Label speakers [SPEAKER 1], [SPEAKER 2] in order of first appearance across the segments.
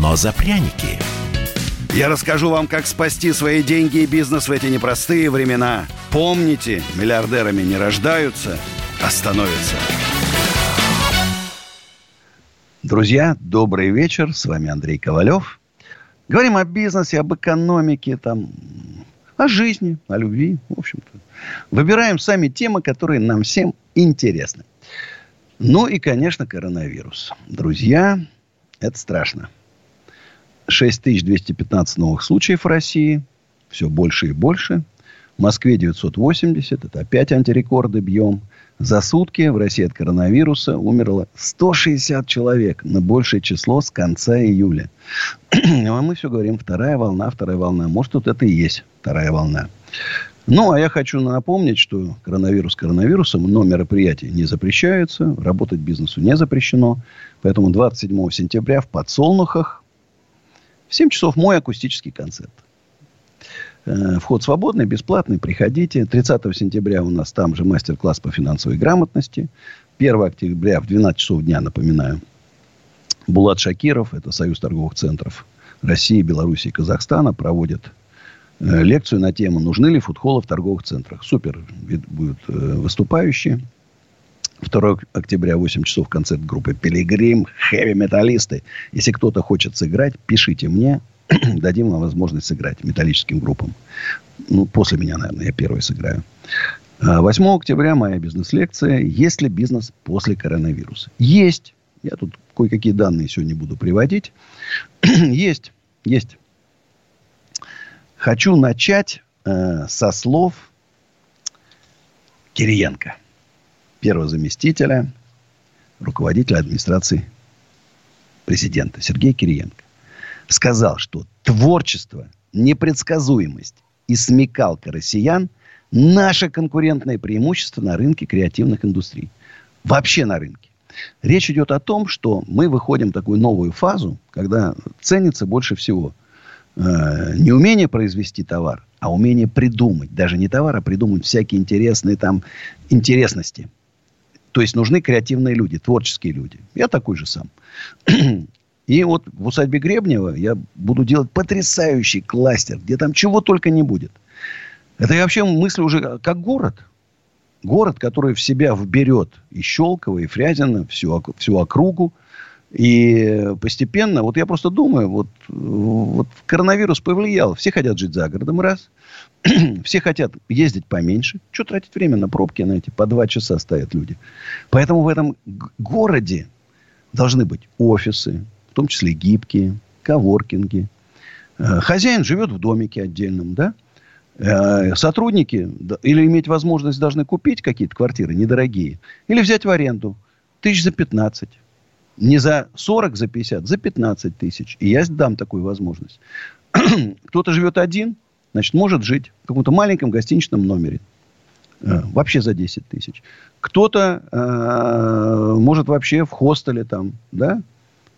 [SPEAKER 1] но за пряники.
[SPEAKER 2] Я расскажу вам, как спасти свои деньги и бизнес в эти непростые времена. Помните, миллиардерами не рождаются, а становятся. Друзья, добрый вечер. С вами Андрей Ковалев. Говорим о бизнесе, об экономике, там, о жизни, о любви, в общем-то. Выбираем сами темы, которые нам всем интересны. Ну и, конечно, коронавирус. Друзья, это страшно. 6215 новых случаев в России. Все больше и больше. В Москве 980. Это опять антирекорды бьем. За сутки в России от коронавируса умерло 160 человек. На большее число с конца июля. А мы все говорим, вторая волна, вторая волна. Может, вот это и есть вторая волна. Ну, а я хочу напомнить, что коронавирус коронавирусом, но мероприятия не запрещаются, работать бизнесу не запрещено. Поэтому 27 сентября в Подсолнухах в 7 часов мой акустический концерт. Э, вход свободный, бесплатный, приходите. 30 сентября у нас там же мастер-класс по финансовой грамотности. 1 октября в 12 часов дня, напоминаю, Булат Шакиров, это Союз торговых центров России, Беларуси и Казахстана, проводит Э, лекцию на тему «Нужны ли фудхолы в торговых центрах?». Супер будут э, выступающие. 2 октября, 8 часов, концерт группы «Пилигрим», хэви-металлисты. Если кто-то хочет сыграть, пишите мне, дадим вам возможность сыграть металлическим группам. Ну, после меня, наверное, я первый сыграю. 8 а октября моя бизнес-лекция «Есть ли бизнес после коронавируса?» Есть. Я тут кое-какие данные сегодня буду приводить. есть. Есть. Хочу начать э, со слов Кириенко, первого заместителя руководителя администрации президента Сергея Кириенко. Сказал, что творчество, непредсказуемость и смекалка россиян – наше конкурентное преимущество на рынке креативных индустрий. Вообще на рынке. Речь идет о том, что мы выходим в такую новую фазу, когда ценится больше всего – э, не умение произвести товар, а умение придумать. Даже не товар, а придумать всякие интересные там интересности. То есть нужны креативные люди, творческие люди. Я такой же сам. И вот в усадьбе Гребнева я буду делать потрясающий кластер, где там чего только не будет. Это я вообще мыслю уже как город. Город, который в себя вберет и Щелково, и Фрязино, всю, всю округу – и постепенно, вот я просто думаю, вот, вот коронавирус повлиял. Все хотят жить за городом, раз. Все хотят ездить поменьше. Что тратить время на пробки на эти? По два часа стоят люди. Поэтому в этом городе должны быть офисы, в том числе гибкие, коворкинги. Э, хозяин живет в домике отдельном, да? Э, сотрудники или иметь возможность должны купить какие-то квартиры недорогие, или взять в аренду тысяч за 15 не за 40, за 50, за 15 тысяч. И я дам такую возможность. Кто-то живет один, значит, может жить в каком-то маленьком гостиничном номере. Э, вообще за 10 тысяч. Кто-то э, может вообще в хостеле там, да,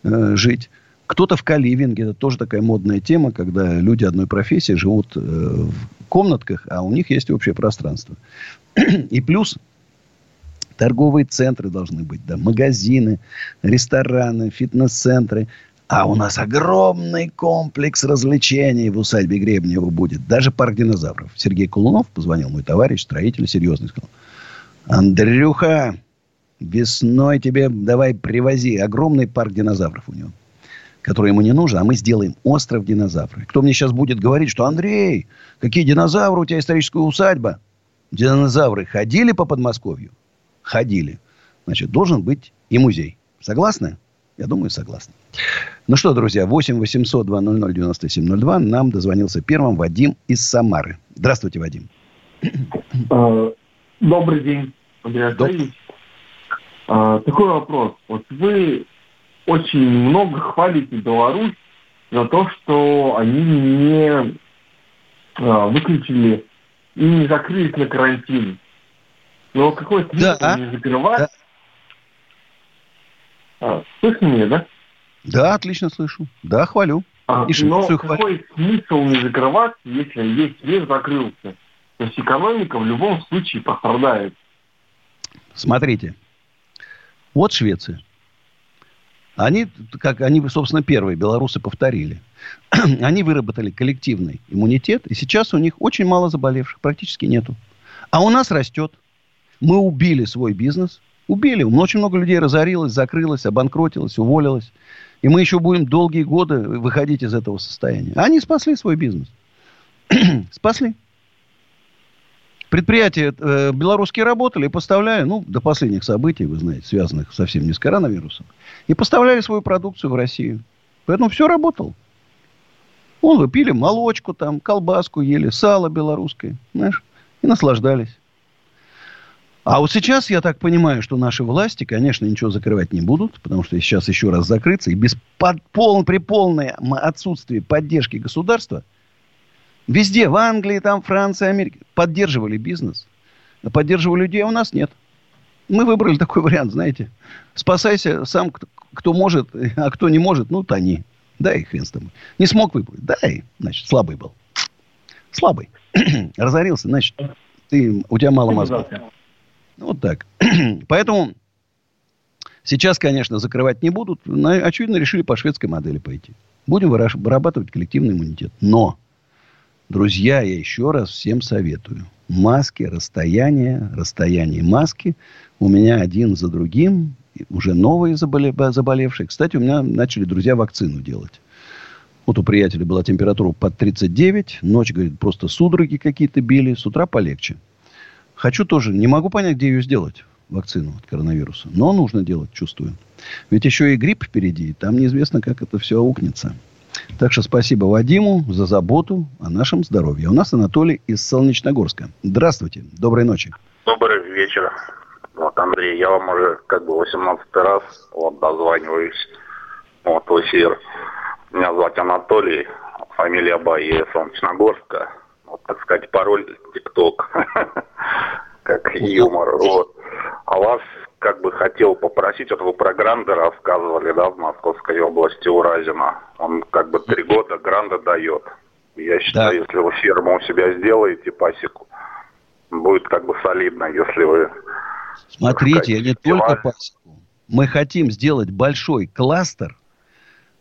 [SPEAKER 2] э, жить. Кто-то в каливинге. Это тоже такая модная тема, когда люди одной профессии живут э, в комнатках, а у них есть общее пространство. И плюс торговые центры должны быть, да, магазины, рестораны, фитнес-центры. А у нас огромный комплекс развлечений в усадьбе Гребнева будет. Даже парк динозавров. Сергей Кулунов позвонил, мой товарищ, строитель, серьезный, сказал. Андрюха, весной тебе давай привози огромный парк динозавров у него который ему не нужен, а мы сделаем остров динозавров. Кто мне сейчас будет говорить, что Андрей, какие динозавры, у тебя историческая усадьба? Динозавры ходили по Подмосковью? Ходили. Значит, должен быть и музей. Согласны? Я думаю, согласны. Ну что, друзья, 8 800 200 9702. Нам дозвонился первым Вадим из Самары. Здравствуйте, Вадим.
[SPEAKER 3] А, добрый день, Андрей Андреевич. А, такой вопрос. Вот вы очень много хвалите Беларусь за то, что они не а, выключили и не закрылись на карантин. Но какой смысл да, не закрывать? Да. А, слышно меня, да?
[SPEAKER 2] Да, отлично слышу. Да, хвалю.
[SPEAKER 3] А, и но какой смысл не закрывать, если весь мир закрылся? То есть экономика в любом случае пострадает.
[SPEAKER 2] Смотрите, вот Швеция. Они, как они, собственно, первые, белорусы повторили. они выработали коллективный иммунитет, и сейчас у них очень мало заболевших, практически нету. А у нас растет. Мы убили свой бизнес, убили. Очень много людей разорилось, закрылось, обанкротилось, уволилось. И мы еще будем долгие годы выходить из этого состояния. Они спасли свой бизнес. спасли. Предприятия э, белорусские работали и поставляли, ну, до последних событий, вы знаете, связанных совсем не с коронавирусом, и поставляли свою продукцию в Россию. Поэтому все работало. Вон вы пили молочку там, колбаску ели, сало белорусское, знаешь, и наслаждались. А вот сейчас, я так понимаю, что наши власти, конечно, ничего закрывать не будут, потому что сейчас еще раз закрыться, и без под, пол, при полной отсутствии поддержки государства, везде, в Англии, там, Франции, Америке, поддерживали бизнес, поддерживали людей, а у нас нет. Мы выбрали такой вариант, знаете. Спасайся сам, кто, кто может, а кто не может, ну, тони. Дай хрен с тобой. Не смог выплыть. Дай. Значит, слабый был. Слабый. Разорился, значит, ты, у тебя мало мозгов. Вот так. Поэтому сейчас, конечно, закрывать не будут. Очевидно, решили по шведской модели пойти. Будем вырабатывать коллективный иммунитет. Но, друзья, я еще раз всем советую. Маски, расстояние, расстояние маски. У меня один за другим уже новые заболевшие. Кстати, у меня начали друзья вакцину делать. Вот у приятеля была температура под 39. Ночь, говорит, просто судороги какие-то били. С утра полегче. Хочу тоже. Не могу понять, где ее сделать, вакцину от коронавируса. Но нужно делать, чувствую. Ведь еще и грипп впереди. Там неизвестно, как это все аукнется. Так что спасибо Вадиму за заботу о нашем здоровье. У нас Анатолий из Солнечногорска. Здравствуйте. Доброй ночи.
[SPEAKER 4] Добрый вечер. Вот, Андрей, я вам уже как бы 18 раз вот дозваниваюсь вот, в эфир. Меня зовут Анатолий, фамилия Баи, Солнечногорска. Вот, так сказать, пароль ТикТок, как юмор. Вот. А вас как бы хотел попросить, вот вы про Гранда рассказывали, да, в Московской области у Разина. Он как бы три года Гранда дает. Я считаю, да. если вы ферму у себя сделаете пасеку, будет как бы солидно, если вы
[SPEAKER 2] Смотрите, я не только пасеку. Мы хотим сделать большой кластер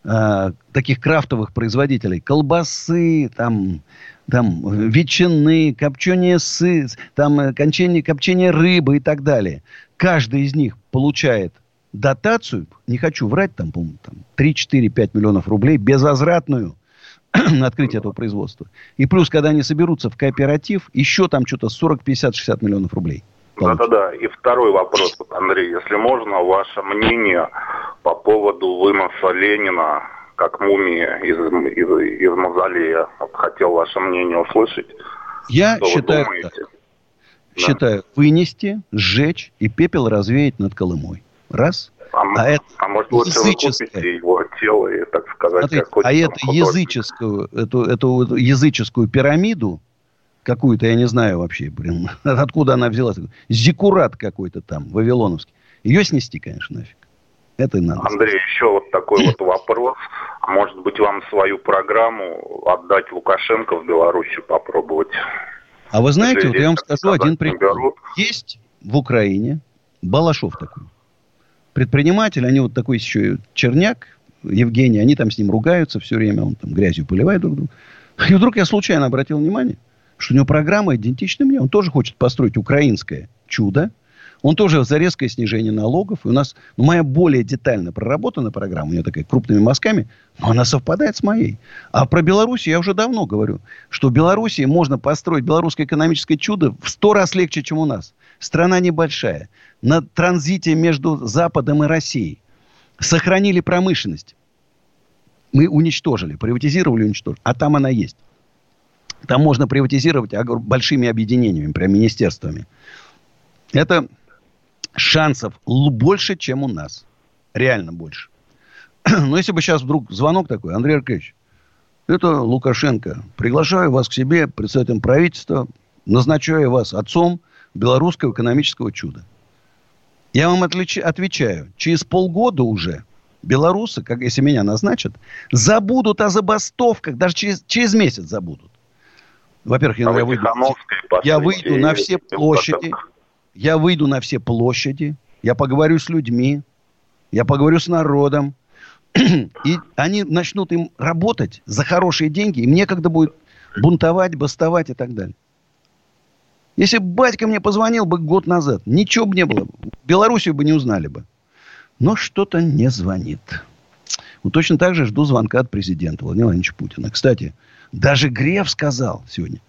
[SPEAKER 2] э, таких крафтовых производителей. Колбасы, там, там ветчины, копчение сыр, там э, кончение, копчение рыбы и так далее. Каждый из них получает дотацию, не хочу врать, там, по-моему, там 3, 4, 5 миллионов рублей, безвозвратную на открытие этого производства. И плюс, когда они соберутся в кооператив, еще там что-то 40, 50, 60 миллионов рублей.
[SPEAKER 4] Да-да-да. И второй вопрос, Андрей, если можно, ваше мнение по поводу выноса Ленина как мумии из, из, из мавзолея. Вот хотел ваше мнение услышать.
[SPEAKER 2] Я считаю, да. считаю, вынести, сжечь и пепел развеять над Колымой. Раз.
[SPEAKER 4] А, а, это а может лучше языческое. его тело и, так сказать,
[SPEAKER 2] Смотрите, а это языческую, эту, эту, эту языческую пирамиду, какую-то, я не знаю вообще, блин, откуда она взялась. Зикурат какой-то там, вавилоновский. Ее снести, конечно, нафиг. Это и надо.
[SPEAKER 4] Андрей, сказать. еще вот такой вот вопрос. Может быть, вам свою программу отдать Лукашенко в Беларуси попробовать?
[SPEAKER 2] А вы знаете, Если вот я вам скажу один прикол. Есть в Украине Балашов такой. Предприниматель, они вот такой еще черняк, Евгений, они там с ним ругаются все время, он там грязью поливает друг друга. И вдруг я случайно обратил внимание, что у него программа идентична мне. Он тоже хочет построить украинское чудо. Он тоже за резкое снижение налогов. И у нас ну, моя более детально проработана программа, у нее такая крупными мазками, но она совпадает с моей. А про Беларусь я уже давно говорю, что в Беларуси можно построить белорусское экономическое чудо в сто раз легче, чем у нас. Страна небольшая. На транзите между Западом и Россией. Сохранили промышленность. Мы уничтожили, приватизировали, уничтожили. А там она есть. Там можно приватизировать большими объединениями, прям министерствами. Это шансов больше, чем у нас. Реально больше. Но если бы сейчас вдруг звонок такой, Андрей Аркадьевич, Это Лукашенко. Приглашаю вас к себе, представителем правительства, назначаю вас отцом белорусского экономического чуда. Я вам отлич... отвечаю, через полгода уже белорусы, как если меня назначат, забудут о забастовках, даже через, через месяц забудут. Во-первых, а я, выйду, я выйду на все площади, я выйду на все площади, я поговорю с людьми, я поговорю с народом, и они начнут им работать за хорошие деньги, и мне когда будет бунтовать, бастовать и так далее. Если бы батька мне позвонил бы год назад, ничего бы не было. Белоруссию бы не узнали бы. Но что-то не звонит. Вот точно так же жду звонка от президента Владимира Владимировича Путина. Кстати, даже Греф сказал сегодня,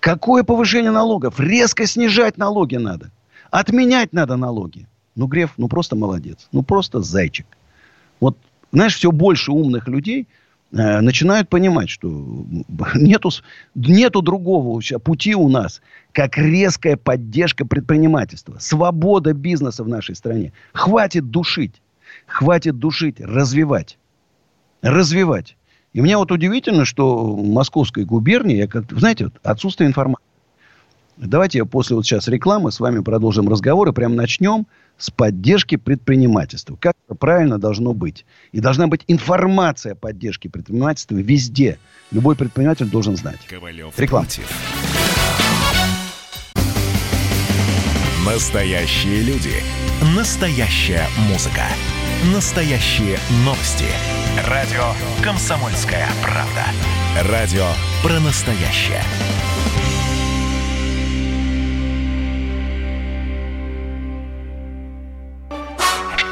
[SPEAKER 2] какое повышение налогов? Резко снижать налоги надо. Отменять надо налоги. Ну, Греф, ну просто молодец. Ну, просто зайчик. Вот, знаешь, все больше умных людей – Э, начинают понимать, что нету, нету другого пути у нас, как резкая поддержка предпринимательства, свобода бизнеса в нашей стране. Хватит душить, хватит душить, развивать. Развивать. И мне вот удивительно, что в Московской губернии, я как знаете, вот отсутствие информации. Давайте после вот сейчас рекламы с вами продолжим разговор и прям начнем с поддержки предпринимательства. Как это правильно должно быть. И должна быть информация о поддержке предпринимательства везде. Любой предприниматель должен знать. Ковалев Реклама.
[SPEAKER 1] Настоящие люди. Настоящая музыка. Настоящие новости. Радио «Комсомольская правда». Радио про настоящее.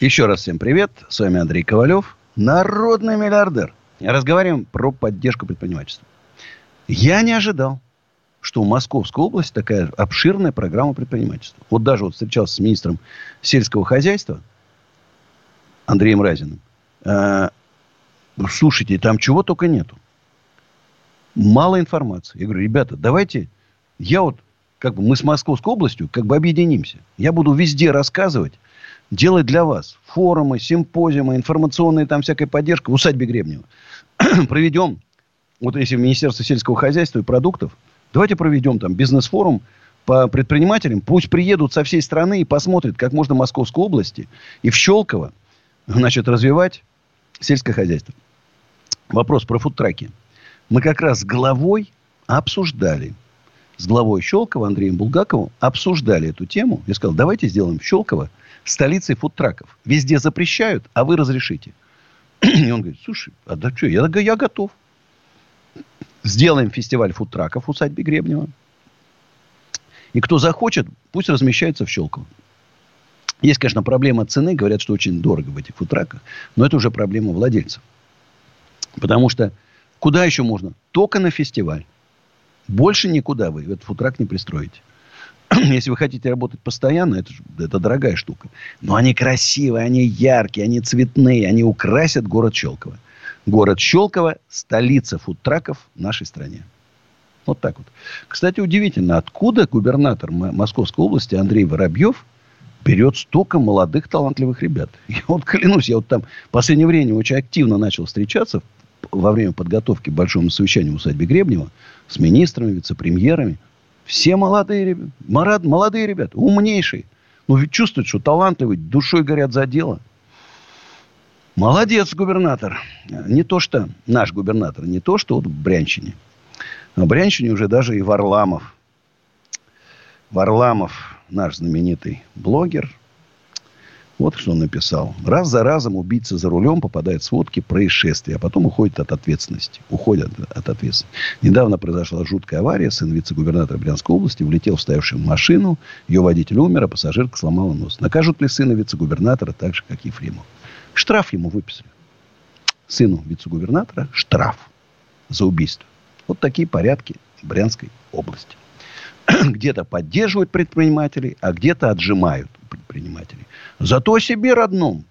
[SPEAKER 2] Еще раз всем привет. С вами Андрей Ковалев, народный миллиардер. Разговариваем про поддержку предпринимательства. Я не ожидал, что в Московской области такая обширная программа предпринимательства. Вот даже вот встречался с министром сельского хозяйства Андреем Разиным. А, слушайте, там чего только нету. Мало информации. Я говорю, ребята, давайте, я вот, как бы мы с Московской областью как бы объединимся. Я буду везде рассказывать, делать для вас форумы, симпозиумы, информационные там всякая поддержка в усадьбе Гребнева. проведем, вот если в Министерство сельского хозяйства и продуктов, давайте проведем там бизнес-форум по предпринимателям. Пусть приедут со всей страны и посмотрят, как можно Московской области и в Щелково, значит, развивать сельское хозяйство. Вопрос про фудтраки. Мы как раз с главой обсуждали, с главой Щелкова Андреем Булгаковым обсуждали эту тему. Я сказал, давайте сделаем в Щелково столицей фудтраков. Везде запрещают, а вы разрешите. И он говорит, слушай, а да что, я, я готов. Сделаем фестиваль фудтраков в усадьбе Гребнева. И кто захочет, пусть размещается в Щелково. Есть, конечно, проблема цены. Говорят, что очень дорого в этих фудтраках. Но это уже проблема владельцев. Потому что куда еще можно? Только на фестиваль. Больше никуда вы этот фудтрак не пристроите. если вы хотите работать постоянно, это, это дорогая штука. Но они красивые, они яркие, они цветные, они украсят город Щелково. Город Щелково – столица фудтраков в нашей стране. Вот так вот. Кстати, удивительно, откуда губернатор Московской области Андрей Воробьев берет столько молодых талантливых ребят. Я вот клянусь, я вот там в последнее время очень активно начал встречаться во время подготовки к большому совещанию в усадьбе Гребнева с министрами, вице-премьерами. Все молодые, молодые ребята, умнейшие. Ну, ведь чувствуют, что талантливые, душой горят за дело. Молодец, губернатор. Не то, что наш губернатор, не то, что вот в Брянщине. В Брянщине уже даже и Варламов. Варламов, наш знаменитый блогер, вот что он написал. Раз за разом убийца за рулем попадает в сводки происшествия, а потом уходит от ответственности. Уходят от ответственности. Недавно произошла жуткая авария. Сын вице-губернатора Брянской области влетел в стоявшую машину. Ее водитель умер, а пассажирка сломала нос. Накажут ли сына вице-губернатора так же, как Ефремов? Штраф ему выписали. Сыну вице-губернатора штраф за убийство. Вот такие порядки Брянской области. где-то поддерживают предпринимателей, а где-то отжимают предпринимателей. Зато себе родном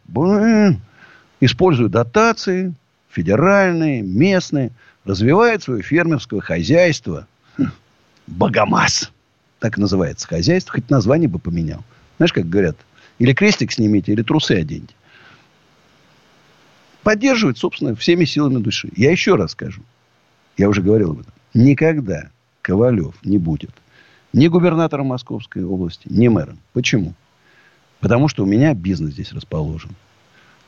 [SPEAKER 2] используют дотации, федеральные, местные, развивает свое фермерское хозяйство. Хм, Богомаз. Так называется хозяйство. Хоть название бы поменял. Знаешь, как говорят, или крестик снимите, или трусы оденьте. Поддерживает, собственно, всеми силами души. Я еще раз скажу. Я уже говорил об этом. Никогда Ковалев не будет ни губернатором Московской области, ни мэром. Почему? Потому что у меня бизнес здесь расположен.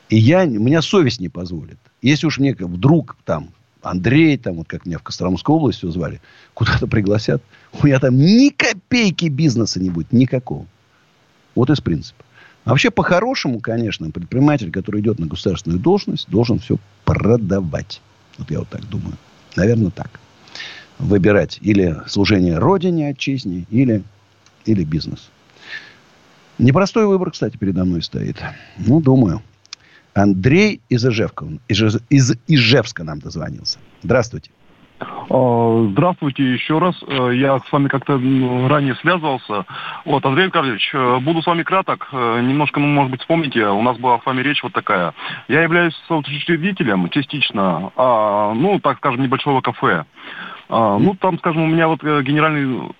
[SPEAKER 2] И я, у меня совесть не позволит. Если уж мне вдруг там Андрей, там, вот как меня в Костромской области звали, куда-то пригласят, у меня там ни копейки бизнеса не будет, никакого. Вот из принципа. А вообще, по-хорошему, конечно, предприниматель, который идет на государственную должность, должен все продавать. Вот я вот так думаю. Наверное, так выбирать или служение родине, отчизне, или, или бизнес. Непростой выбор, кстати, передо мной стоит. Ну, думаю. Андрей из Ижевска, из, из Ижевска нам дозвонился. Здравствуйте.
[SPEAKER 5] А, здравствуйте еще раз. Э, я с вами как-то ранее связывался. Вот, Андрей Карлович, э, буду с вами краток. Э, немножко, ну, может быть, вспомните, у нас была с вами речь вот такая. Я являюсь учредителем частично, а, ну, так скажем, небольшого кафе. А, ну, там, скажем, у меня вот генеральный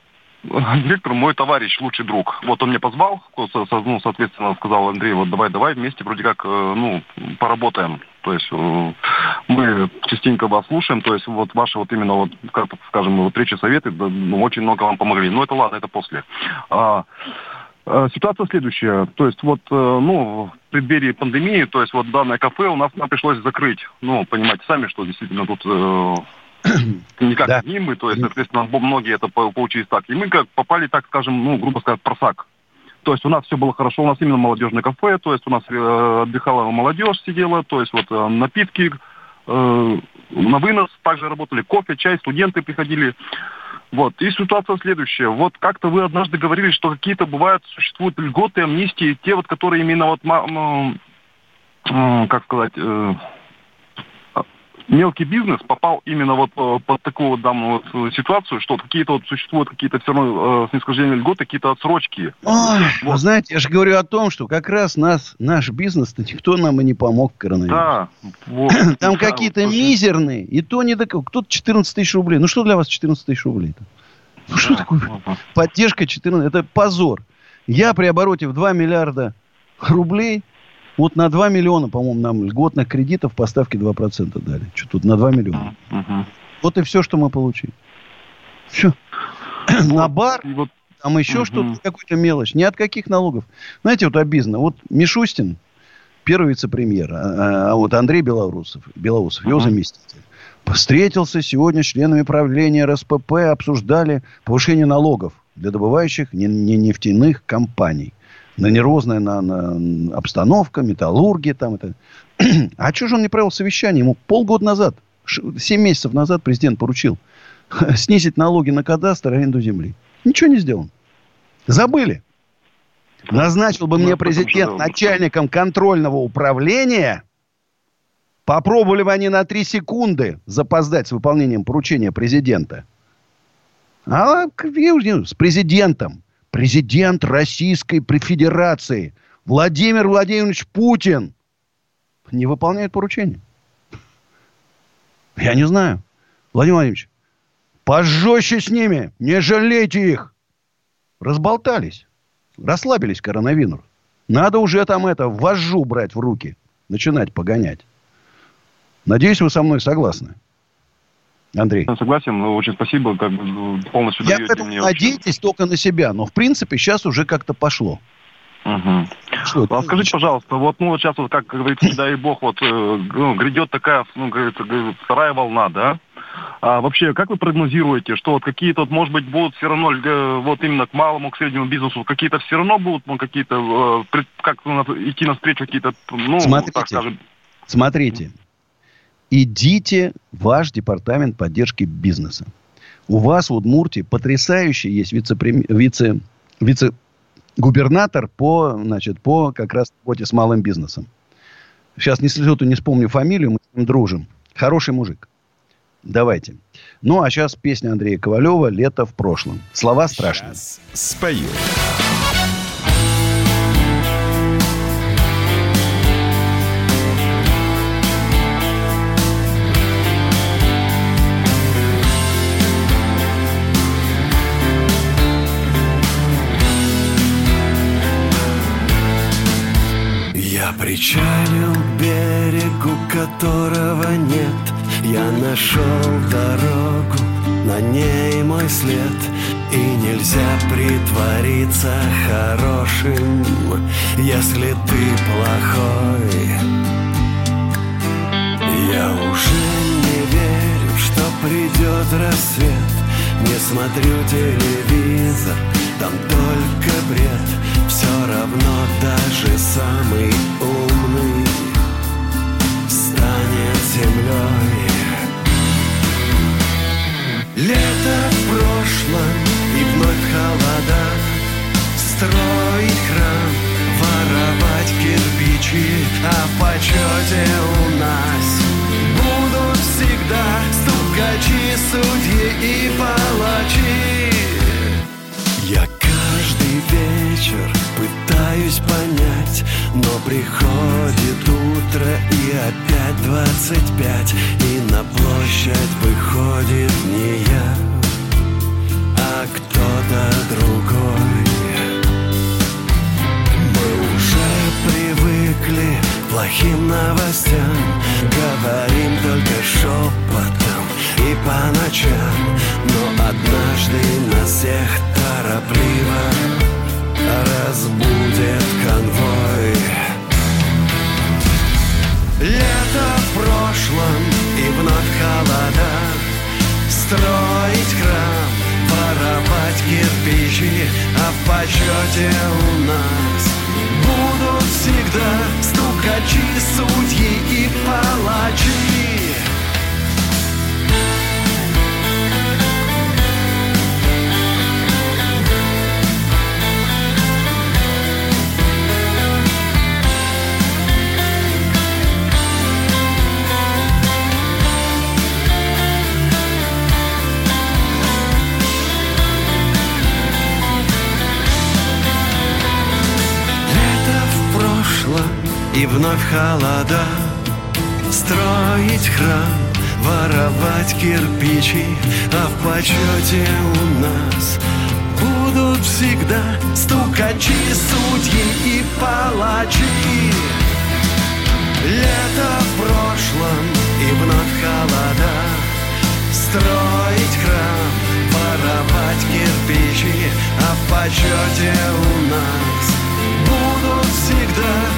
[SPEAKER 5] э, директор мой товарищ, лучший друг. Вот он меня позвал, ну, соответственно, сказал, Андрей, вот давай, давай вместе вроде как, э, ну, поработаем. То есть мы частенько вас слушаем, то есть вот ваши вот именно вот, как, скажем, вот речи, советы, ну, очень много вам помогли. Но это ладно, это после. А, Ситуация следующая. То есть вот, ну, в преддверии пандемии, то есть вот данное кафе у нас нам пришлось закрыть. Ну, понимаете сами, что действительно тут никак да. не мы, то есть, соответственно, многие это получились так. И мы как попали, так скажем, ну, грубо сказать, просак. То есть у нас все было хорошо, у нас именно молодежное кафе, то есть у нас э, отдыхала молодежь сидела, то есть вот э, напитки э, на вынос также работали, кофе, чай, студенты приходили. Вот. И ситуация следующая. Вот как-то вы однажды говорили, что какие-то бывают, существуют льготы, амнистии, те вот, которые именно вот, как сказать, мелкий бизнес попал именно вот э, под такую вот данную вот ситуацию, что какие-то вот существуют какие-то все равно э, снисхождения льготы, какие-то отсрочки.
[SPEAKER 2] Ой, вот. знаете, я же говорю о том, что как раз нас, наш бизнес-то никто нам и не помог в коронавирусе. Да. Вот. Там да, какие-то вот, мизерные, и то не до Кто-то 14 тысяч рублей. Ну что для вас 14 тысяч рублей-то? Ну что да, такое? Поддержка 14, это позор. Я при обороте в 2 миллиарда рублей вот на 2 миллиона, по-моему, нам льготных кредитов по ставке 2% дали. Что тут на 2 миллиона? Uh-huh. Вот и все, что мы получили. Все. на бар, вот, там еще uh-huh. что-то, какую-то мелочь. Ни от каких налогов. Знаете, вот обидно. Вот Мишустин, первый вице-премьер, а, а, а вот Андрей Белоусов, Белоусов uh-huh. его заместитель, встретился сегодня с членами правления РСПП, обсуждали повышение налогов для добывающих не, не нефтяных компаний на нервозная на, на обстановка, металлургия там это. а что же он не провел совещание? Ему полгода назад, 7 месяцев назад президент поручил снизить налоги на кадастр и аренду земли. Ничего не сделано. Забыли. Назначил бы мне президент начальником контрольного управления. Попробовали бы они на 3 секунды запоздать с выполнением поручения президента. А с президентом президент Российской Федерации Владимир Владимирович Путин не выполняет поручения. Я не знаю. Владимир Владимирович, пожестче с ними, не жалейте их. Разболтались, расслабились коронавирус. Надо уже там это, вожжу брать в руки, начинать погонять. Надеюсь, вы со мной согласны. Андрей.
[SPEAKER 5] Я согласен, очень спасибо, как бы ну, полностью
[SPEAKER 2] Я даете мне... Надейтесь только на себя, но в принципе сейчас уже как-то пошло.
[SPEAKER 5] Угу. Что, а скажите, пожалуйста, вот ну вот сейчас вот как говорится, дай бог, вот э, ну, грядет такая, ну, говорится, вторая волна, да? А вообще, как вы прогнозируете, что вот какие-то, вот, может быть, будут все равно, э, вот именно к малому, к среднему бизнесу, какие-то все равно будут, ну, какие-то, э, как идти навстречу какие-то, ну,
[SPEAKER 2] смотрите, так скажем. Смотрите, идите в ваш департамент поддержки бизнеса. У вас в Удмуртии потрясающий есть вице-губернатор вице, вице по, значит, по как раз работе с малым бизнесом. Сейчас не слезу, не вспомню фамилию, мы с ним дружим. Хороший мужик. Давайте. Ну, а сейчас песня Андрея Ковалева «Лето в прошлом». Слова страшные. Сейчас
[SPEAKER 1] спою.
[SPEAKER 6] Причалил к берегу, которого нет. Я нашел дорогу, на ней мой след. И нельзя притвориться хорошим, если ты плохой. Я уже не верю, что придет рассвет. Не смотрю телевизор, там только бред Все равно даже самый умный Станет землей Лето в прошлом и вновь холода Строить храм, воровать кирпичи А почете у нас Будут всегда стукачи, судьи и палачи. Я вечер пытаюсь понять Но приходит утро и опять двадцать пять И на площадь выходит не я, а кто-то другой. Мы уже привыкли к плохим новостям Говорим только шепотом и по ночам Но однажды кирпичи А в почете у нас Будут всегда стукачи, судьи и палачи И вновь холода Строить храм Воровать кирпичи А в почете у нас Будут всегда Стукачи, судьи и палачи. Лето в прошлом И вновь холода Строить храм Воровать кирпичи А в почете у нас Будут всегда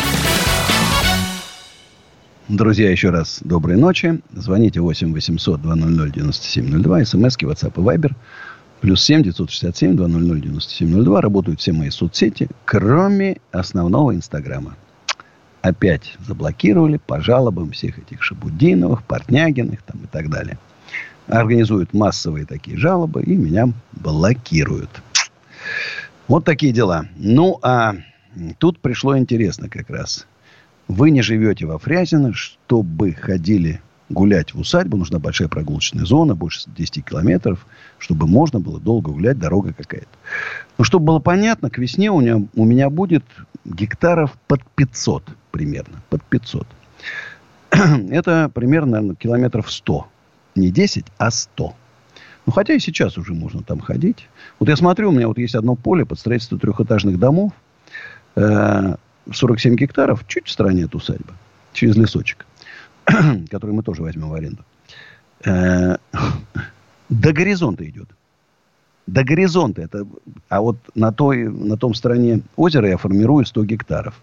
[SPEAKER 2] Друзья, еще раз доброй ночи. Звоните 8 800 200 9702. СМСки, WhatsApp и Viber. Плюс 7 967 200 9702. Работают все мои соцсети, кроме основного Инстаграма. Опять заблокировали по жалобам всех этих Шабудиновых, Портнягиных там, и так далее. Организуют массовые такие жалобы и меня блокируют. Вот такие дела. Ну, а тут пришло интересно как раз – вы не живете во Фрязино, чтобы ходили гулять в усадьбу, нужна большая прогулочная зона, больше 10 километров, чтобы можно было долго гулять, дорога какая-то. Но чтобы было понятно, к весне у меня, у меня будет гектаров под 500 примерно, под 500. Это примерно, наверное, километров 100. Не 10, а 100. Ну, хотя и сейчас уже можно там ходить. Вот я смотрю, у меня вот есть одно поле под строительство трехэтажных домов. Э, 47 гектаров, чуть в стороне от усадьбы, через лесочек, который мы тоже возьмем в аренду. Э, до горизонта идет. До горизонта. Это, а вот на, той, на том стороне озера я формирую 100 гектаров.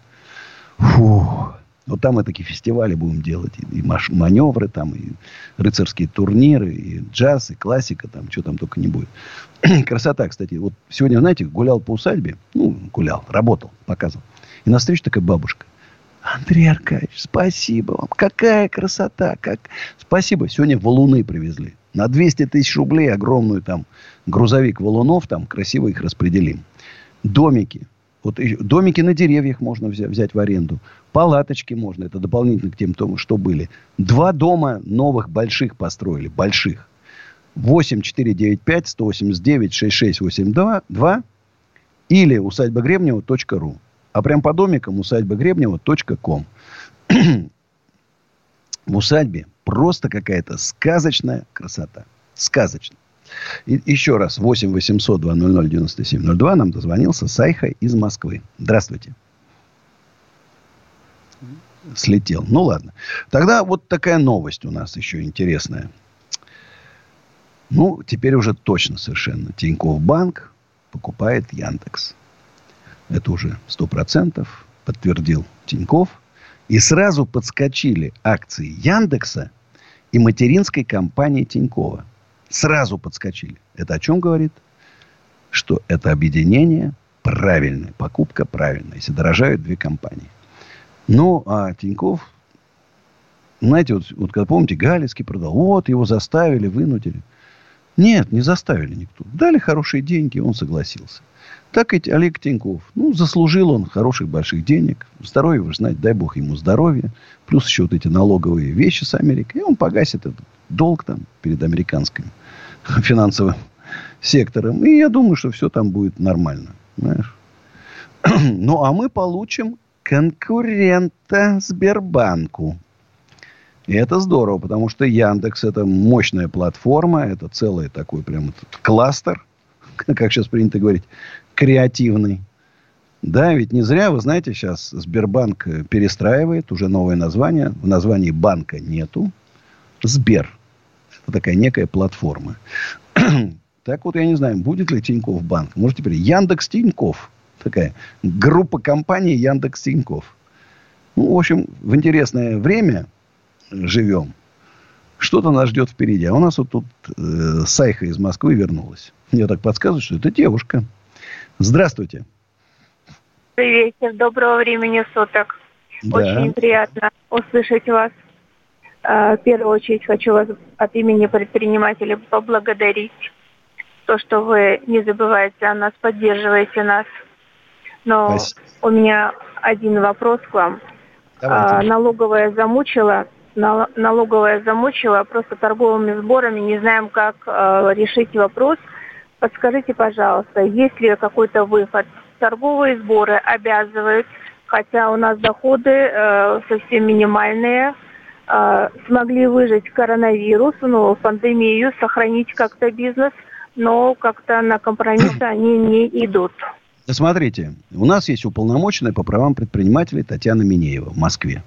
[SPEAKER 2] Фу. Вот там мы такие фестивали будем делать. И, и маневры там, и рыцарские турниры, и джаз, и классика там, что там только не будет. Красота, кстати. Вот сегодня, знаете, гулял по усадьбе. Ну, гулял, работал, показывал. И на встрече такая бабушка. Андрей Аркадьевич, спасибо вам. Какая красота. Как... Спасибо. Сегодня валуны привезли. На 200 тысяч рублей огромную там грузовик валунов. Там красиво их распределим. Домики. Вот домики на деревьях можно взять, взять в аренду. Палаточки можно. Это дополнительно к тем, что были. Два дома новых больших построили. Больших. 8495 189 6682 или усадьба Гребнева.ру. А прям по домикам усадьба Гребнева.ком. В усадьбе просто какая-то сказочная красота. Сказочная. И еще раз, 8 800 200 9702 нам дозвонился Сайха из Москвы. Здравствуйте. Слетел. Ну, ладно. Тогда вот такая новость у нас еще интересная. Ну, теперь уже точно совершенно. Тинькофф Банк покупает Яндекс. Это уже сто процентов подтвердил Тиньков. И сразу подскочили акции Яндекса и материнской компании Тинькова. Сразу подскочили. Это о чем говорит? Что это объединение правильное, покупка правильная, если дорожают две компании. Ну, а Тиньков, знаете, вот, вот когда помните, Галицкий продал, вот его заставили, вынудили. Нет, не заставили никто. Дали хорошие деньги, он согласился. Так ведь Олег Тиньков, ну, заслужил он хороших больших денег. Здоровье, вы знаете, дай бог ему здоровья. Плюс еще вот эти налоговые вещи с Америкой. И он погасит этот долг там перед американским финансовым сектором. И я думаю, что все там будет нормально. Знаешь? Ну, а мы получим конкурента Сбербанку. И это здорово, потому что Яндекс это мощная платформа, это целый такой прям кластер, как сейчас принято говорить, креативный. Да, ведь не зря, вы знаете, сейчас Сбербанк перестраивает уже новое название. В названии банка нету. Сбер. Это такая некая платформа. так вот, я не знаю, будет ли Тиньков банк. Может, теперь Яндекс Тиньков. Такая группа компаний Яндекс Тиньков. Ну, в общем, в интересное время живем. Что-то нас ждет впереди. А у нас вот тут э, Сайха из Москвы вернулась. Мне так подсказывают, что это девушка. Здравствуйте.
[SPEAKER 7] Добрый вечер, доброго времени суток. Да. Очень приятно услышать вас. А, в первую очередь хочу вас от имени предпринимателей поблагодарить. То, что вы не забываете о нас, поддерживаете нас. Но Спасибо. у меня один вопрос к вам. Давайте. А, налоговая замучила, налоговая замучила просто торговыми сборами, не знаем, как э, решить вопрос – Подскажите, пожалуйста, есть ли какой-то выход? Торговые сборы обязывают, хотя у нас доходы э, совсем минимальные, э, смогли выжить коронавирус, ну, пандемию, сохранить как-то бизнес, но как-то на компромиссы они не идут.
[SPEAKER 2] Смотрите, у нас есть уполномоченная по правам предпринимателей Татьяна Минеева в Москве.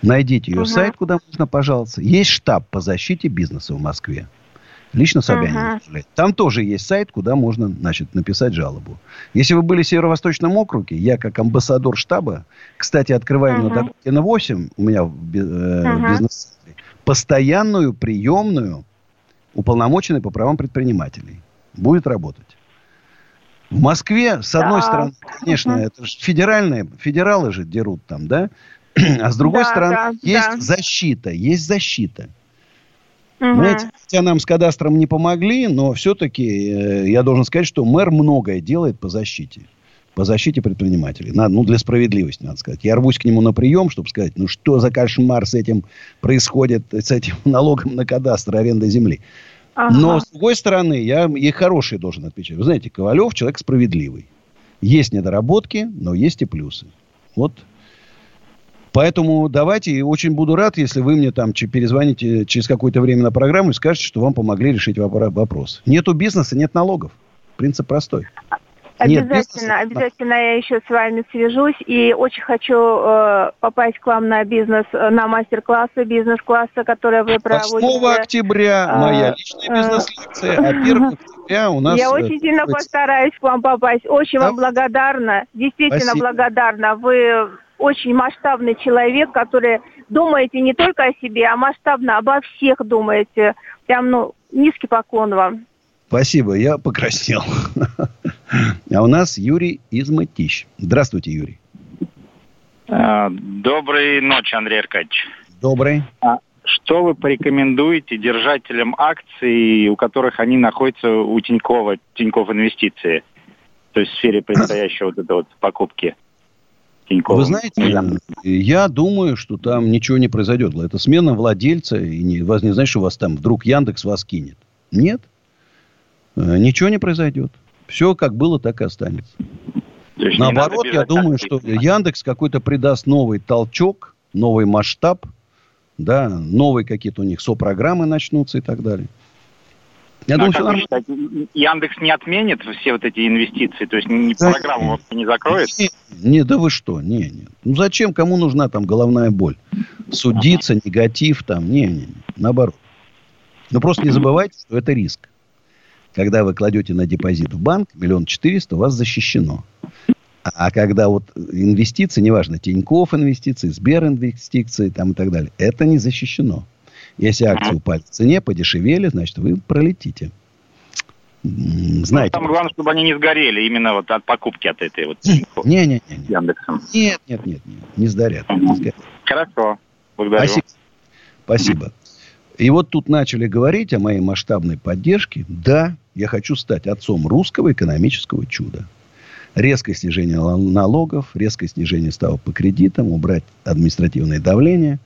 [SPEAKER 2] Найдите ее угу. сайт, куда можно пожаловаться. Есть штаб по защите бизнеса в Москве. Лично Собянин uh-huh. Там тоже есть сайт, куда можно значит, написать жалобу. Если вы были в Северо-Восточном округе, я как амбассадор штаба, кстати, открываем uh-huh. на Докукина 8, у меня в э, uh-huh. бизнес-центре, постоянную приемную уполномоченной по правам предпринимателей. Будет работать. В Москве, с одной да. стороны, конечно, uh-huh. это же федеральные, федералы же дерут там, да? А с другой да, стороны, да, есть да. защита, есть защита. Угу. Знаете, хотя нам с кадастром не помогли, но все-таки э, я должен сказать, что мэр многое делает по защите. По защите предпринимателей. Надо, ну, для справедливости, надо сказать. Я рвусь к нему на прием, чтобы сказать, ну, что за кошмар с этим происходит, с этим налогом на кадастр, аренда земли. Ага. Но, с другой стороны, я и хороший должен отвечать. Вы знаете, Ковалев человек справедливый. Есть недоработки, но есть и плюсы. Вот Поэтому давайте, очень буду рад, если вы мне там перезвоните через какое-то время на программу и скажете, что вам помогли решить вопрос. Нету бизнеса, нет налогов. Принцип простой.
[SPEAKER 7] Обязательно, бизнеса, обязательно я еще с вами свяжусь и очень хочу э, попасть к вам на бизнес, э, на мастер-классы, бизнес-классы, которые вы проводите.
[SPEAKER 2] 8 октября а, моя личная э, бизнес-лекция, а 1 октября у нас...
[SPEAKER 7] Я очень сильно постараюсь к вам попасть. Очень вам благодарна, действительно благодарна. Вы очень масштабный человек, который думаете не только о себе, а масштабно обо всех думаете. Прям, ну, низкий поклон вам.
[SPEAKER 2] Спасибо, я покраснел. А у нас Юрий из Мытищ. Здравствуйте, Юрий.
[SPEAKER 8] А, доброй ночи, Андрей Аркадьевич.
[SPEAKER 2] Добрый.
[SPEAKER 8] А что вы порекомендуете держателям акций, у которых они находятся у Тинькова, Тиньков Инвестиции? То есть в сфере предстоящей вот этой вот покупки
[SPEAKER 2] Тинькова. Вы знаете, я думаю, что там ничего не произойдет. Это смена владельца, и не, вас не знаешь, что вас там вдруг Яндекс вас кинет. Нет. Э, ничего не произойдет. Все как было, так и останется. Наоборот, я думаю, что Яндекс какой-то придаст новый толчок, новый масштаб, да, новые какие-то у них сопрограммы начнутся и так далее.
[SPEAKER 8] Я а думаю, что нам... Яндекс не отменит все вот эти инвестиции, то есть не да, программу вообще не закроет?
[SPEAKER 2] Не, не, да вы что, не, не. Ну зачем, кому нужна там головная боль? Судиться, негатив там, не, не, не. наоборот. Но просто не забывайте, что это риск. Когда вы кладете на депозит в банк, миллион четыреста, у вас защищено. А когда вот инвестиции, неважно, Тиньков инвестиции, Сбер инвестиции там и так далее, это не защищено. Если акции упали в цене, подешевели, значит, вы пролетите.
[SPEAKER 8] Знаете. Ну, самое главное, чтобы они не сгорели именно вот от покупки от этой вот.
[SPEAKER 2] Не, не, не, не. Яндексом. Нет, нет, нет, нет, не сгорят. Не сгорят.
[SPEAKER 8] Хорошо, благодарю.
[SPEAKER 2] Спасибо. Спасибо. И вот тут начали говорить о моей масштабной поддержке. Да, я хочу стать отцом русского экономического чуда. Резкое снижение налогов, резкое снижение ставок по кредитам, убрать административное давление.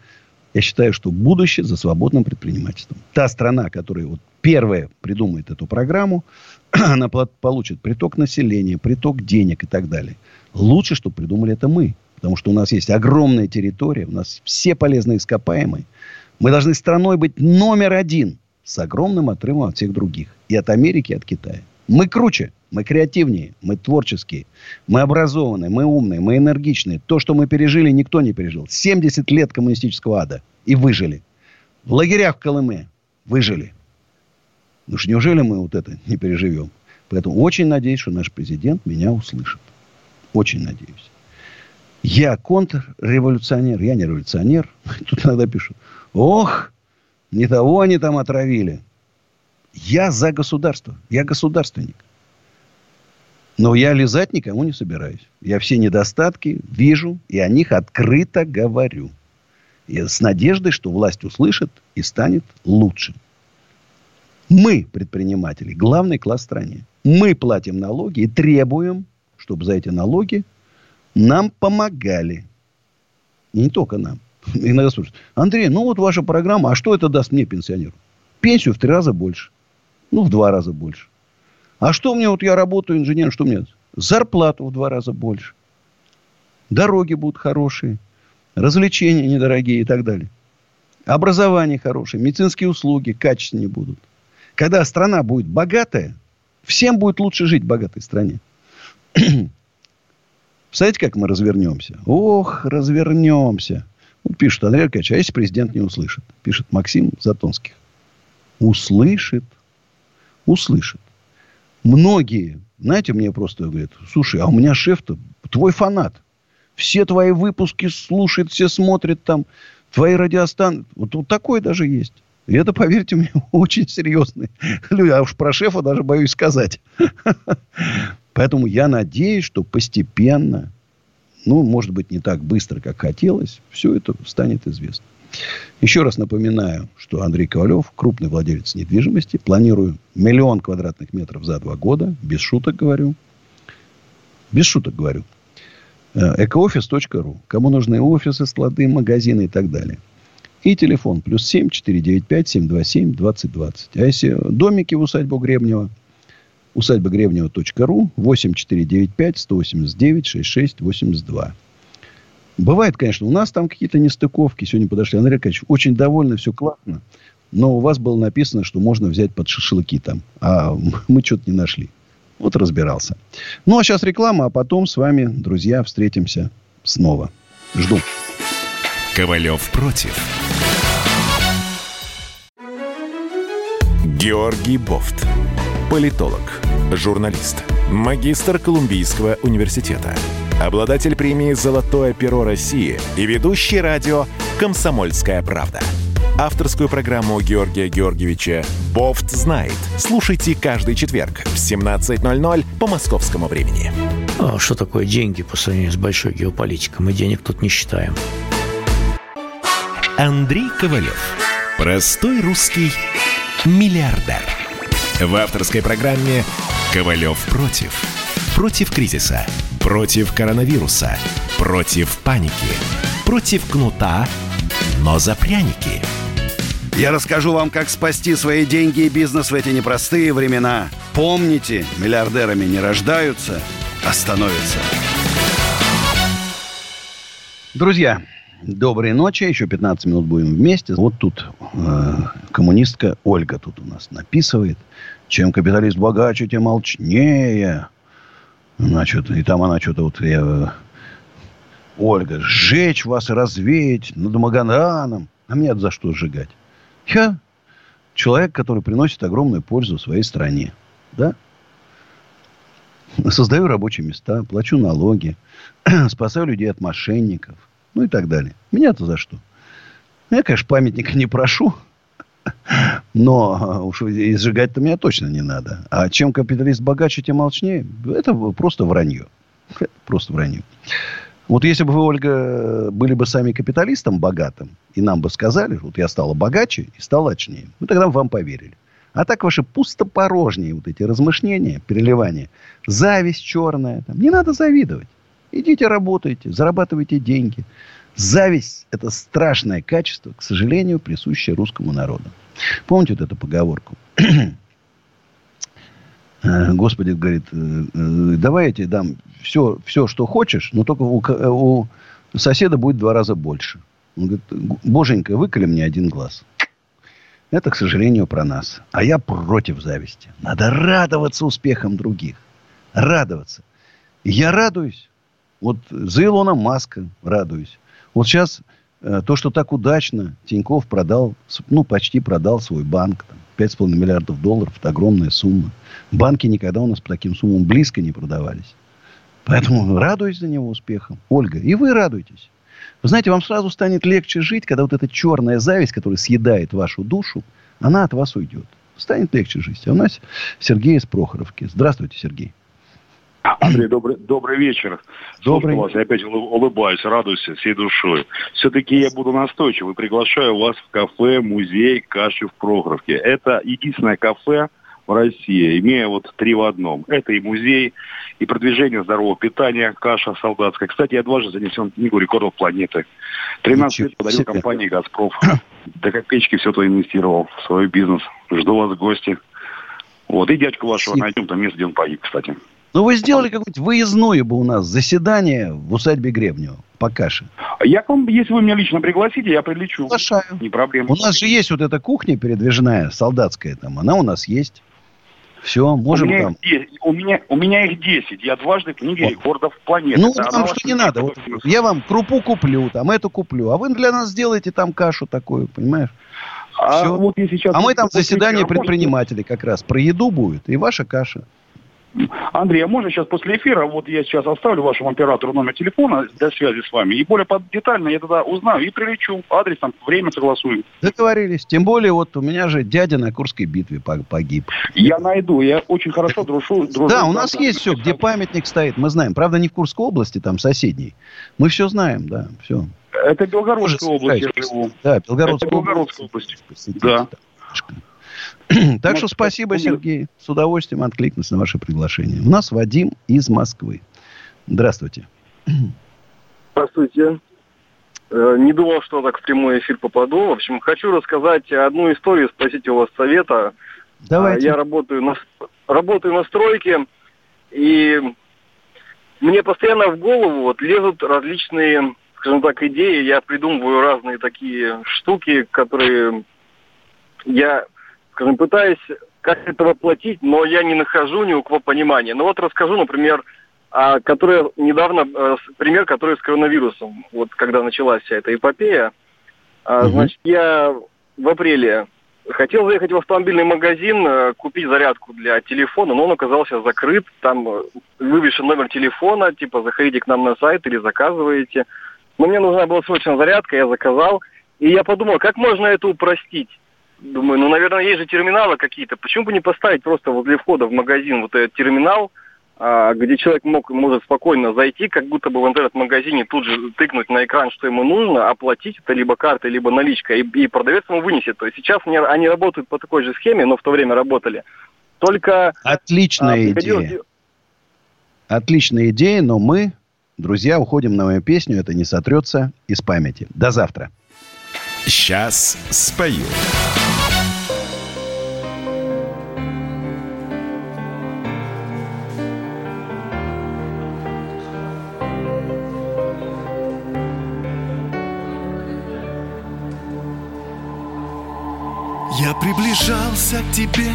[SPEAKER 2] Я считаю, что будущее за свободным предпринимательством. Та страна, которая вот первая придумает эту программу, она получит приток населения, приток денег и так далее. Лучше, чтобы придумали это мы. Потому что у нас есть огромная территория, у нас все полезные ископаемые. Мы должны страной быть номер один с огромным отрывом от всех других. И от Америки, и от Китая. Мы круче, мы креативнее, мы творческие, мы образованные, мы умные, мы энергичные. То, что мы пережили, никто не пережил. 70 лет коммунистического ада. И выжили. В лагерях в Колыме выжили. Ну что, неужели мы вот это не переживем? Поэтому очень надеюсь, что наш президент меня услышит. Очень надеюсь. Я контрреволюционер. Я не революционер. Тут иногда пишут. Ох, не того они там отравили. Я за государство. Я государственник. Но я лизать никому не собираюсь. Я все недостатки вижу и о них открыто говорю. И с надеждой, что власть услышит и станет лучше. Мы, предприниматели, главный класс в стране. Мы платим налоги и требуем, чтобы за эти налоги нам помогали. И не только нам. Иногда спрашивают, Андрей, ну вот ваша программа, а что это даст мне, пенсионеру? Пенсию в три раза больше. Ну, в два раза больше. А что мне, вот я работаю инженером, что мне? Зарплату в два раза больше. Дороги будут хорошие. Развлечения недорогие и так далее. Образование хорошее. Медицинские услуги качественнее будут. Когда страна будет богатая, всем будет лучше жить в богатой стране. Представляете, как мы развернемся? Ох, развернемся. Вот пишет Андрей Аркадьевич, а если президент не услышит? Пишет Максим Затонских. Услышит услышит. Многие, знаете, мне просто говорят, слушай, а у меня шеф-то твой фанат. Все твои выпуски слушает, все смотрят там, твои радиостанции. Вот, вот такое даже есть. И это, поверьте мне, очень серьезные люди. А уж про шефа даже боюсь сказать. Поэтому я надеюсь, что постепенно, ну, может быть, не так быстро, как хотелось, все это станет известно. Еще раз напоминаю, что Андрей Ковалев, крупный владелец недвижимости. Планирую миллион квадратных метров за два года. Без шуток говорю. Без шуток говорю. Э, Экоофис.ру. Кому нужны офисы, склады, магазины и так далее. И телефон плюс 7 495 727 2020. А если домики в усадьбу Гребнева, усадьба Гребнева.ру 8 495 189 66 82. Бывает, конечно, у нас там какие-то нестыковки. Сегодня подошли. Андрей Аркадьевич, очень довольны, все классно. Но у вас было написано, что можно взять под шашлыки там. А мы что-то не нашли. Вот разбирался. Ну, а сейчас реклама, а потом с вами, друзья, встретимся снова. Жду.
[SPEAKER 1] Ковалев против. Георгий Бофт. Политолог, журналист, магистр Колумбийского университета – обладатель премии «Золотое перо России» и ведущий радио «Комсомольская правда». Авторскую программу Георгия Георгиевича «Бофт знает». Слушайте каждый четверг в 17.00 по московскому времени.
[SPEAKER 9] А что такое деньги по сравнению с большой геополитикой? Мы денег тут не считаем.
[SPEAKER 1] Андрей Ковалев. Простой русский миллиардер. В авторской программе «Ковалев против». Против кризиса. Против коронавируса. Против паники. Против кнута, но за пряники.
[SPEAKER 2] Я расскажу вам, как спасти свои деньги и бизнес в эти непростые времена. Помните, миллиардерами не рождаются, а становятся. Друзья, доброй ночи. Еще 15 минут будем вместе. Вот тут э, коммунистка Ольга тут у нас написывает. Чем капиталист богаче, тем молчнее. Значит, и там она что-то вот... Я, Ольга, сжечь вас развеять над Магаданом. А мне за что сжигать? Я человек, который приносит огромную пользу своей стране. Да? Создаю рабочие места, плачу налоги, спасаю людей от мошенников, ну и так далее. Меня-то за что? Я, конечно, памятника не прошу, но уж и сжигать-то меня точно не надо. А чем капиталист богаче, тем молчнее. Это просто вранье. Просто вранье. Вот если бы вы, Ольга, были бы сами капиталистом богатым, и нам бы сказали, вот я стала богаче и стала очнее, мы тогда бы вам поверили. А так ваши пустопорожние вот эти размышления, переливания, зависть черная, там, не надо завидовать. Идите работайте, зарабатывайте деньги. Зависть – это страшное качество, к сожалению, присущее русскому народу. Помните вот эту поговорку? Э, Господи говорит, э, э, давай я тебе дам все, все, что хочешь, но только у, у соседа будет в два раза больше. Он говорит, боженька, выколи мне один глаз. Это, к сожалению, про нас. А я против зависти. Надо радоваться успехам других. Радоваться. Я радуюсь. Вот за Илона Маска радуюсь. Вот сейчас э, то, что так удачно Тиньков продал, ну, почти продал свой банк. Там, 5,5 миллиардов долларов. Это огромная сумма. Банки никогда у нас по таким суммам близко не продавались. Поэтому радуюсь за него успехом. Ольга, и вы радуйтесь. Вы знаете, вам сразу станет легче жить, когда вот эта черная зависть, которая съедает вашу душу, она от вас уйдет. Станет легче жить. А у нас Сергей из Прохоровки. Здравствуйте, Сергей.
[SPEAKER 10] Андрей, добрый, добрый вечер. Добрый. Слушаю вас, я опять улыбаюсь, радуюсь всей душой. Все-таки я буду настойчив и приглашаю вас в кафе «Музей каши в Прохоровке». Это единственное кафе, в России, имея вот три в одном. Это и музей, и продвижение здорового питания, каша солдатская. Кстати, я дважды занесен в книгу рекордов планеты. 13 лет подарил компании «Газпром». До копеечки все то инвестировал в свой бизнес. Жду вас в гости. Вот, и дядьку вашего найдем, там место, где он погиб, кстати.
[SPEAKER 2] Ну, вы сделали какое-нибудь выездное бы у нас заседание в усадьбе Гребнева по каше.
[SPEAKER 10] Я к вам, если вы меня лично пригласите, я прилечу.
[SPEAKER 2] Приглашаю.
[SPEAKER 10] Не проблема.
[SPEAKER 2] У нас же есть вот эта кухня передвижная, солдатская там. Она у нас есть. Все, можем
[SPEAKER 10] у меня
[SPEAKER 2] там.
[SPEAKER 10] Их 10, у, меня, у меня их 10. Я дважды книги вот. рекордов планеты.
[SPEAKER 2] Ну, да, вам что не надо. Вот, я вам крупу куплю, там эту куплю. А вы для нас сделаете там кашу такую, понимаешь? А, Все. Вот я сейчас а мы там заседание предпринимателей как раз. Про еду будет и ваша каша.
[SPEAKER 10] Андрей, а можно сейчас после эфира, вот я сейчас оставлю вашему оператору номер телефона для связи с вами, и более детально я тогда узнаю и прилечу. Адрес, там, время согласуем.
[SPEAKER 2] Договорились. Тем более, вот у меня же дядя на Курской битве погиб.
[SPEAKER 10] Я найду, я очень хорошо дружу. дружу
[SPEAKER 2] да, у нас там, есть все, где памятник стоит, мы знаем. Правда, не в Курской области, там соседней. Мы все знаем, да, все.
[SPEAKER 10] Это Белгородская область, я живу.
[SPEAKER 2] Да, Белгородская,
[SPEAKER 10] Это Белгородская область. область. Да.
[SPEAKER 2] Так что спасибо, Сергей. С удовольствием откликнусь на ваше приглашение. У нас Вадим из Москвы. Здравствуйте.
[SPEAKER 11] Здравствуйте. Э, не думал, что так в прямой эфир попаду. В общем, хочу рассказать одну историю, спросить у вас совета.
[SPEAKER 2] Давайте.
[SPEAKER 11] Я работаю на, работаю на стройке, и мне постоянно в голову вот лезут различные, скажем так, идеи. Я придумываю разные такие штуки, которые я скажем, пытаюсь как это воплотить, но я не нахожу ни у кого понимания. Ну вот расскажу, например, а, который недавно, а, пример, который с коронавирусом, вот когда началась вся эта эпопея. А, угу. Значит, я в апреле Хотел заехать в автомобильный магазин, э, купить зарядку для телефона, но он оказался закрыт. Там э, вывешен номер телефона, типа заходите к нам на сайт или заказываете. Но мне нужна была срочно зарядка, я заказал. И я подумал, как можно это упростить? Думаю, ну, наверное, есть же терминалы какие-то. Почему бы не поставить просто возле входа в магазин вот этот терминал, а, где человек мог, может спокойно зайти, как будто бы в интернет-магазине тут же тыкнуть на экран, что ему нужно, оплатить это либо картой, либо наличкой, и, и продавец ему вынесет. То есть сейчас они, они работают по такой же схеме, но в то время работали. Только...
[SPEAKER 2] Отличная а, идея. Отличная идея, но мы, друзья, уходим на мою песню. Это не сотрется из памяти. До завтра.
[SPEAKER 1] Сейчас спою.
[SPEAKER 6] Приближался к тебе.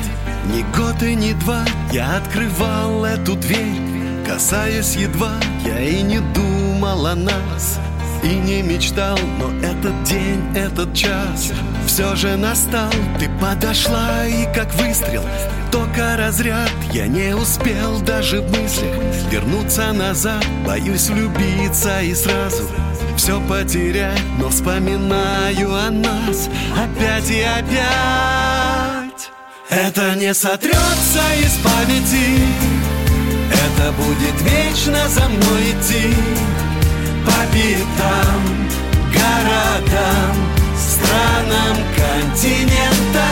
[SPEAKER 6] Ни год и ни два Я открывал эту дверь Касаясь едва. Я и не думал о нас И не мечтал Но этот день, этот час Все же настал. Ты подошла и как выстрел Только разряд. Я не успел даже в мыслях Вернуться назад. Боюсь влюбиться и сразу все потерять, но вспоминаю о нас. Опять и опять. Это не сотрется из памяти, это будет вечно за мной идти по пятам, городам, странам, континентам.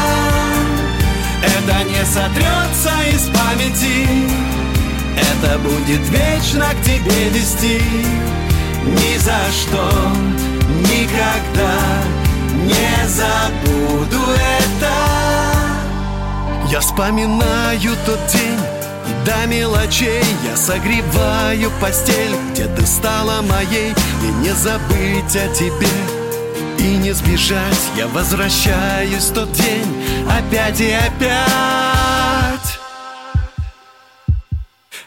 [SPEAKER 6] Это не сотрется из памяти, это будет вечно к тебе вести. Ни за что, никогда не забуду это Я вспоминаю тот день и до мелочей. Я согреваю постель, где ты стала моей. И не забыть о тебе и не сбежать. Я возвращаюсь в тот день опять и опять.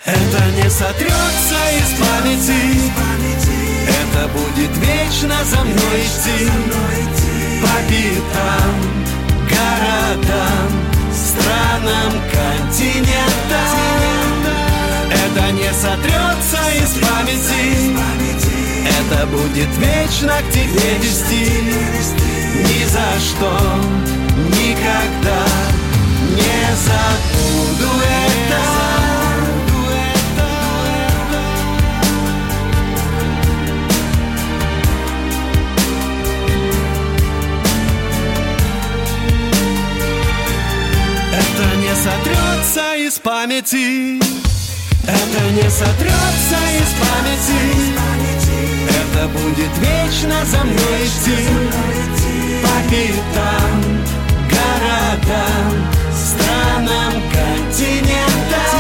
[SPEAKER 6] Это не сотрется из памяти. Это будет вечно за мной идти. По пятам, из памяти. Это будет вечно к тебе вести. Ни за что, никогда не забуду это. Сотрется из памяти Это не сотрется из памяти. Это будет вечно за мной идти. По пятам, городам, странам, континентам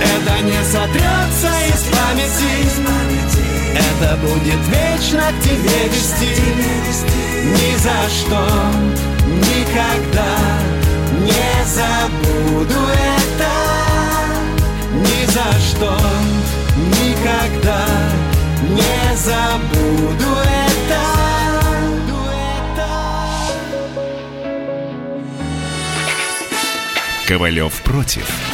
[SPEAKER 6] Это не сотрется из памяти. Это будет вечно к тебе вести. Ни за что, никогда не забуду это за что, никогда не забуду это.
[SPEAKER 1] Ковалев против.